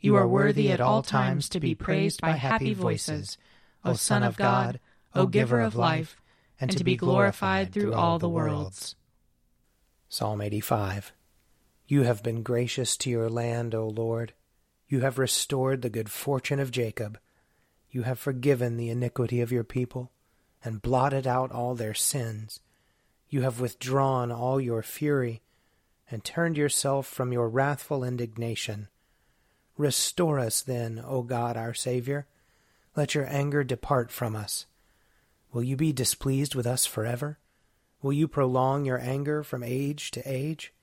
You are worthy at all times to be praised by happy voices, O Son of God, O Giver of life, and to be glorified through all the worlds. Psalm 85 You have been gracious to your land, O Lord. You have restored the good fortune of Jacob. You have forgiven the iniquity of your people, and blotted out all their sins. You have withdrawn all your fury, and turned yourself from your wrathful indignation. Restore us then, O God our Saviour. Let your anger depart from us. Will you be displeased with us forever? Will you prolong your anger from age to age?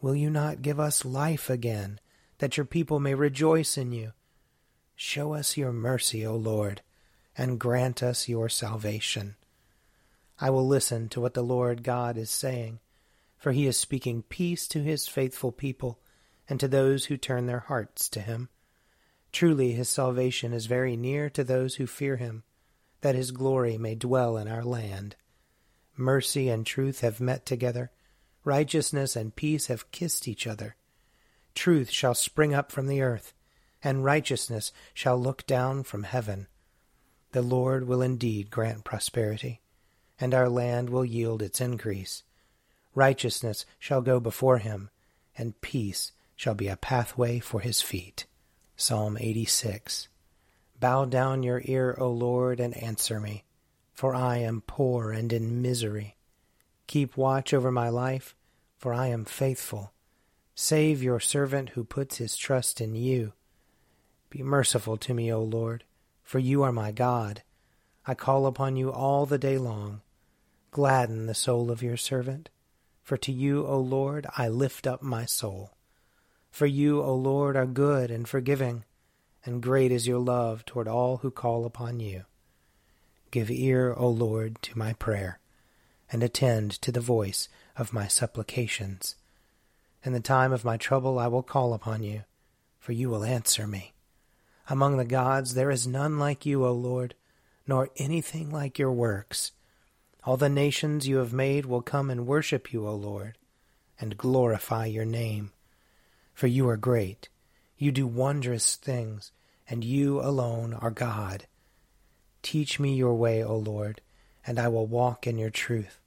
Will you not give us life again, that your people may rejoice in you? Show us your mercy, O Lord, and grant us your salvation. I will listen to what the Lord God is saying, for he is speaking peace to his faithful people and to those who turn their hearts to him. Truly his salvation is very near to those who fear him, that his glory may dwell in our land. Mercy and truth have met together, righteousness and peace have kissed each other. Truth shall spring up from the earth, and righteousness shall look down from heaven. The Lord will indeed grant prosperity, and our land will yield its increase. Righteousness shall go before him, and peace shall be a pathway for his feet. Psalm 86. Bow down your ear, O Lord, and answer me, for I am poor and in misery. Keep watch over my life, for I am faithful. Save your servant who puts his trust in you. Be merciful to me, O Lord, for you are my God. I call upon you all the day long. Gladden the soul of your servant, for to you, O Lord, I lift up my soul. For you, O Lord, are good and forgiving, and great is your love toward all who call upon you. Give ear, O Lord, to my prayer, and attend to the voice of my supplications. In the time of my trouble I will call upon you, for you will answer me. Among the gods there is none like you, O Lord, nor anything like your works. All the nations you have made will come and worship you, O Lord, and glorify your name for you are great. You do wondrous things, and you alone are God. Teach me your way, O Lord, and I will walk in your truth.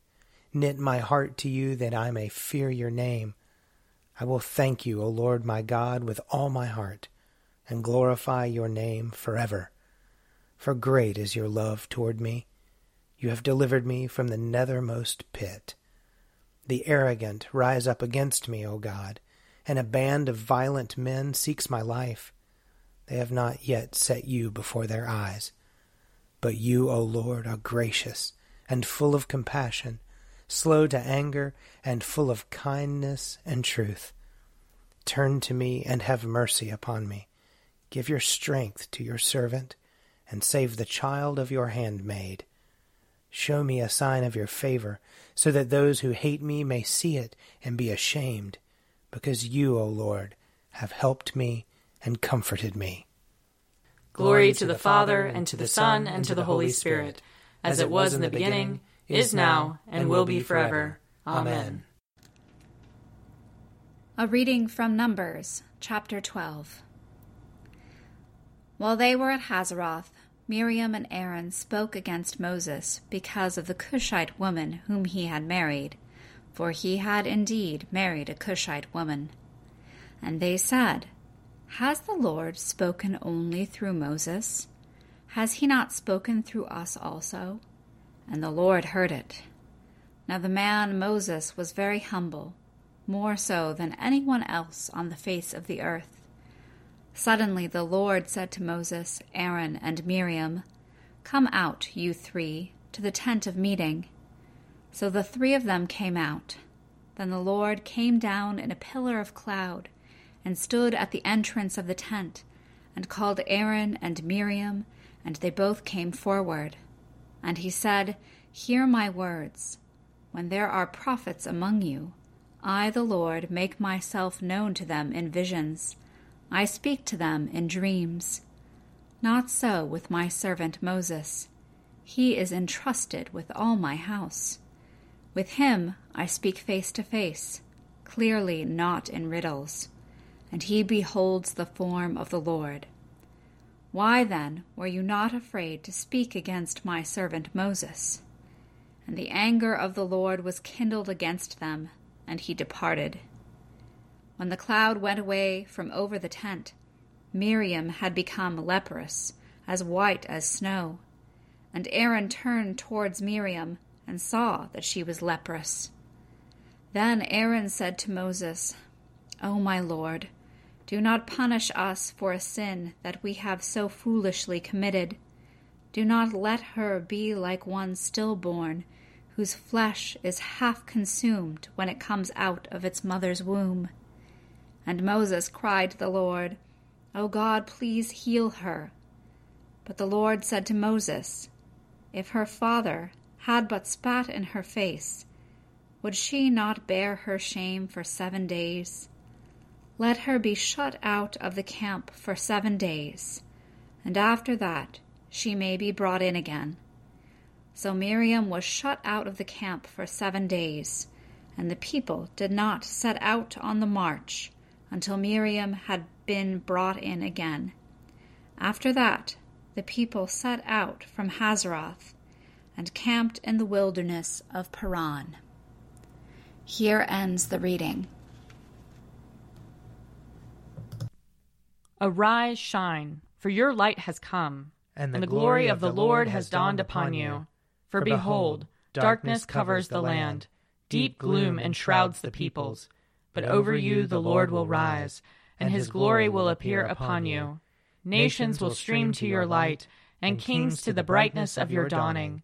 Knit my heart to you that I may fear your name. I will thank you, O Lord my God, with all my heart, and glorify your name forever. For great is your love toward me. You have delivered me from the nethermost pit. The arrogant rise up against me, O God and a band of violent men seeks my life. They have not yet set you before their eyes. But you, O Lord, are gracious and full of compassion, slow to anger, and full of kindness and truth. Turn to me and have mercy upon me. Give your strength to your servant, and save the child of your handmaid. Show me a sign of your favor, so that those who hate me may see it and be ashamed because you, O Lord, have helped me and comforted me. Glory to the Father, and to the Son, and to the Holy Spirit, as it was in the beginning, is now, and will be forever. Amen. A reading from Numbers, chapter 12. While they were at Hazeroth, Miriam and Aaron spoke against Moses because of the Cushite woman whom he had married, for he had indeed married a Cushite woman. And they said, has the Lord spoken only through Moses? Has he not spoken through us also? And the Lord heard it. Now the man Moses was very humble, more so than anyone else on the face of the earth. Suddenly the Lord said to Moses, Aaron, and Miriam, Come out, you three, to the tent of meeting. So the three of them came out. Then the Lord came down in a pillar of cloud and stood at the entrance of the tent, and called Aaron and Miriam, and they both came forward. And he said, Hear my words. When there are prophets among you, I, the Lord, make myself known to them in visions. I speak to them in dreams. Not so with my servant Moses. He is entrusted with all my house. With him I speak face to face, clearly not in riddles and he beholds the form of the Lord. Why then were you not afraid to speak against my servant Moses? And the anger of the Lord was kindled against them, and he departed. When the cloud went away from over the tent, Miriam had become leprous, as white as snow. And Aaron turned towards Miriam and saw that she was leprous. Then Aaron said to Moses, O my Lord, do not punish us for a sin that we have so foolishly committed. Do not let her be like one stillborn, whose flesh is half consumed when it comes out of its mother's womb. And Moses cried to the Lord, O God, please heal her. But the Lord said to Moses, If her father had but spat in her face, would she not bear her shame for seven days? Let her be shut out of the camp for seven days, and after that she may be brought in again. So Miriam was shut out of the camp for seven days, and the people did not set out on the march until Miriam had been brought in again. After that, the people set out from Hazeroth and camped in the wilderness of Paran. Here ends the reading. Arise, shine, for your light has come, and the, and the glory of the Lord has dawned upon you. For behold, darkness covers the land, deep gloom enshrouds the peoples. But over you the Lord will rise, and his glory will appear upon you. Nations will stream to your light, and kings to the brightness of your dawning.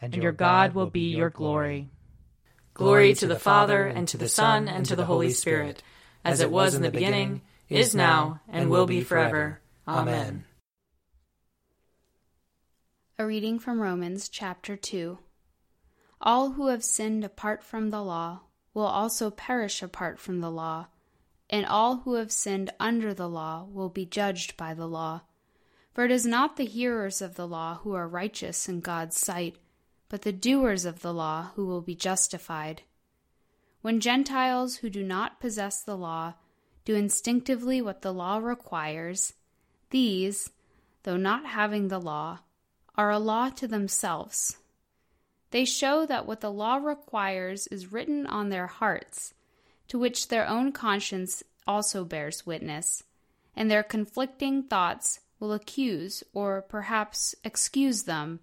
and your God will be your glory. Glory to the Father, and to the Son, and to the Holy Spirit, as it was in the beginning is now, and will be forever. Amen. A reading from Romans chapter 2. All who have sinned apart from the law will also perish apart from the law, and all who have sinned under the law will be judged by the law. For it is not the hearers of the law who are righteous in God's sight, but the doers of the law who will be justified. When Gentiles who do not possess the law do instinctively what the law requires, these, though not having the law, are a law to themselves. They show that what the law requires is written on their hearts, to which their own conscience also bears witness, and their conflicting thoughts will accuse or perhaps excuse them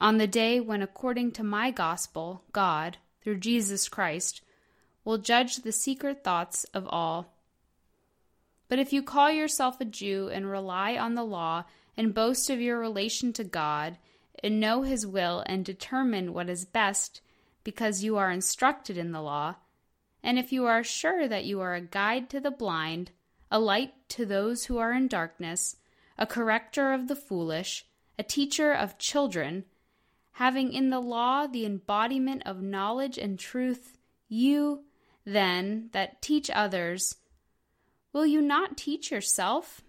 on the day when, according to my gospel, God, through Jesus Christ, will judge the secret thoughts of all. But if you call yourself a Jew and rely on the law and boast of your relation to God and know his will and determine what is best because you are instructed in the law, and if you are sure that you are a guide to the blind, a light to those who are in darkness, a corrector of the foolish, a teacher of children, having in the law the embodiment of knowledge and truth, you, then, that teach others, will you not teach yourself?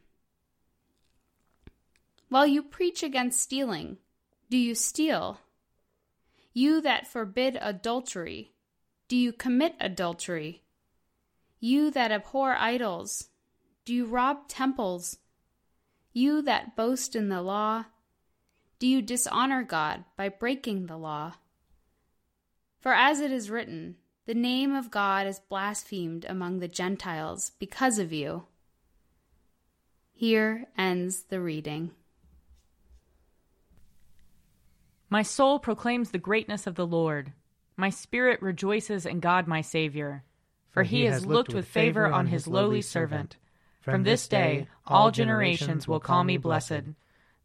While you preach against stealing, do you steal? You that forbid adultery, do you commit adultery? You that abhor idols, do you rob temples? You that boast in the law, do you dishonor God by breaking the law? For as it is written, the name of God is blasphemed among the Gentiles because of you. Here ends the reading. My soul proclaims the greatness of the Lord. My spirit rejoices in God my Saviour, for he has looked with favor on his lowly servant. From this day all generations will call me blessed.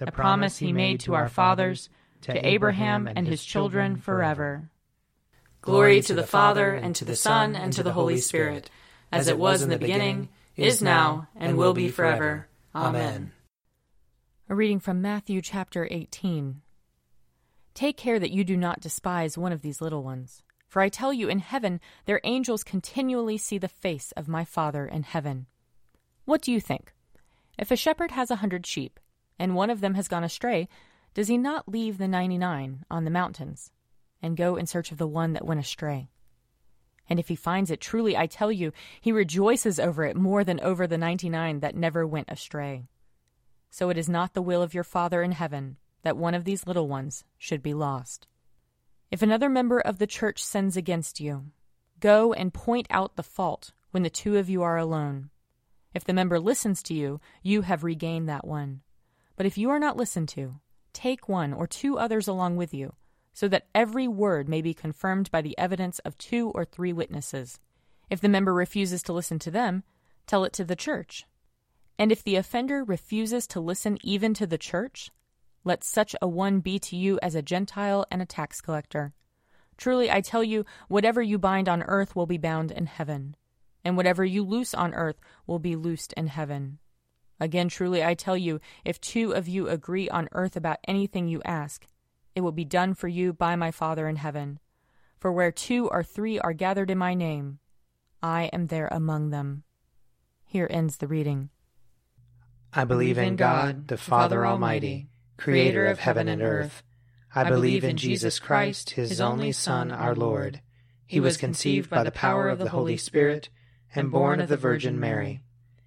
the promise he made to our fathers, to Abraham and his children forever. Glory to the Father, and to the Son, and to the Holy Spirit, as it was in the beginning, is now, and will be forever. Amen. A reading from Matthew chapter 18. Take care that you do not despise one of these little ones. For I tell you, in heaven their angels continually see the face of my Father in heaven. What do you think? If a shepherd has a hundred sheep, and one of them has gone astray, does he not leave the ninety nine on the mountains, and go in search of the one that went astray? And if he finds it, truly I tell you, he rejoices over it more than over the ninety nine that never went astray. So it is not the will of your Father in heaven that one of these little ones should be lost. If another member of the church sins against you, go and point out the fault when the two of you are alone. If the member listens to you, you have regained that one. But if you are not listened to, take one or two others along with you, so that every word may be confirmed by the evidence of two or three witnesses. If the member refuses to listen to them, tell it to the church. And if the offender refuses to listen even to the church, let such a one be to you as a Gentile and a tax collector. Truly I tell you, whatever you bind on earth will be bound in heaven, and whatever you loose on earth will be loosed in heaven. Again, truly I tell you, if two of you agree on earth about anything you ask, it will be done for you by my Father in heaven. For where two or three are gathered in my name, I am there among them. Here ends the reading. I believe in God, the Father Almighty creator of heaven and earth. I believe in Jesus Christ, his only Son, our Lord. He was conceived by the power of the Holy Spirit and born of the Virgin Mary.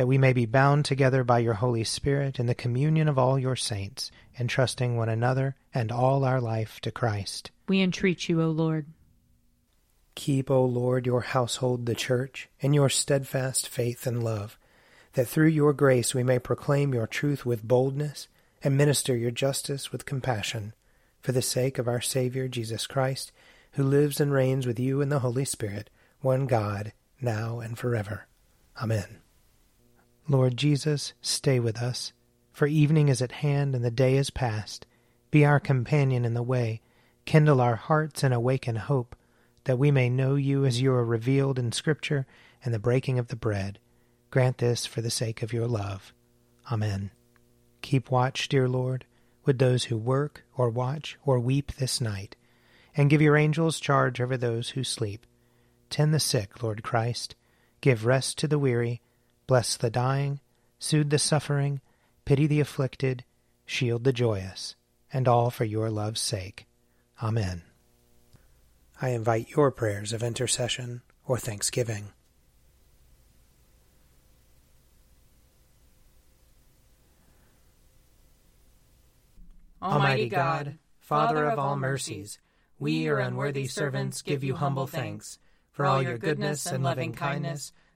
That we may be bound together by your Holy Spirit in the communion of all your saints, entrusting one another and all our life to Christ. We entreat you, O Lord. Keep, O Lord, your household, the church, in your steadfast faith and love, that through your grace we may proclaim your truth with boldness and minister your justice with compassion, for the sake of our Savior Jesus Christ, who lives and reigns with you in the Holy Spirit, one God, now and forever. Amen. Lord Jesus, stay with us, for evening is at hand and the day is past. Be our companion in the way, kindle our hearts and awaken hope, that we may know you as you are revealed in Scripture and the breaking of the bread. Grant this for the sake of your love. Amen. Keep watch, dear Lord, with those who work or watch or weep this night, and give your angels charge over those who sleep. Tend the sick, Lord Christ. Give rest to the weary. Bless the dying. Soothe the suffering. Pity the afflicted. Shield the joyous. And all for your love's sake. Amen. I invite your prayers of intercession or thanksgiving. Almighty God, Father of all mercies, we, your unworthy servants, give you humble thanks for all your goodness and loving kindness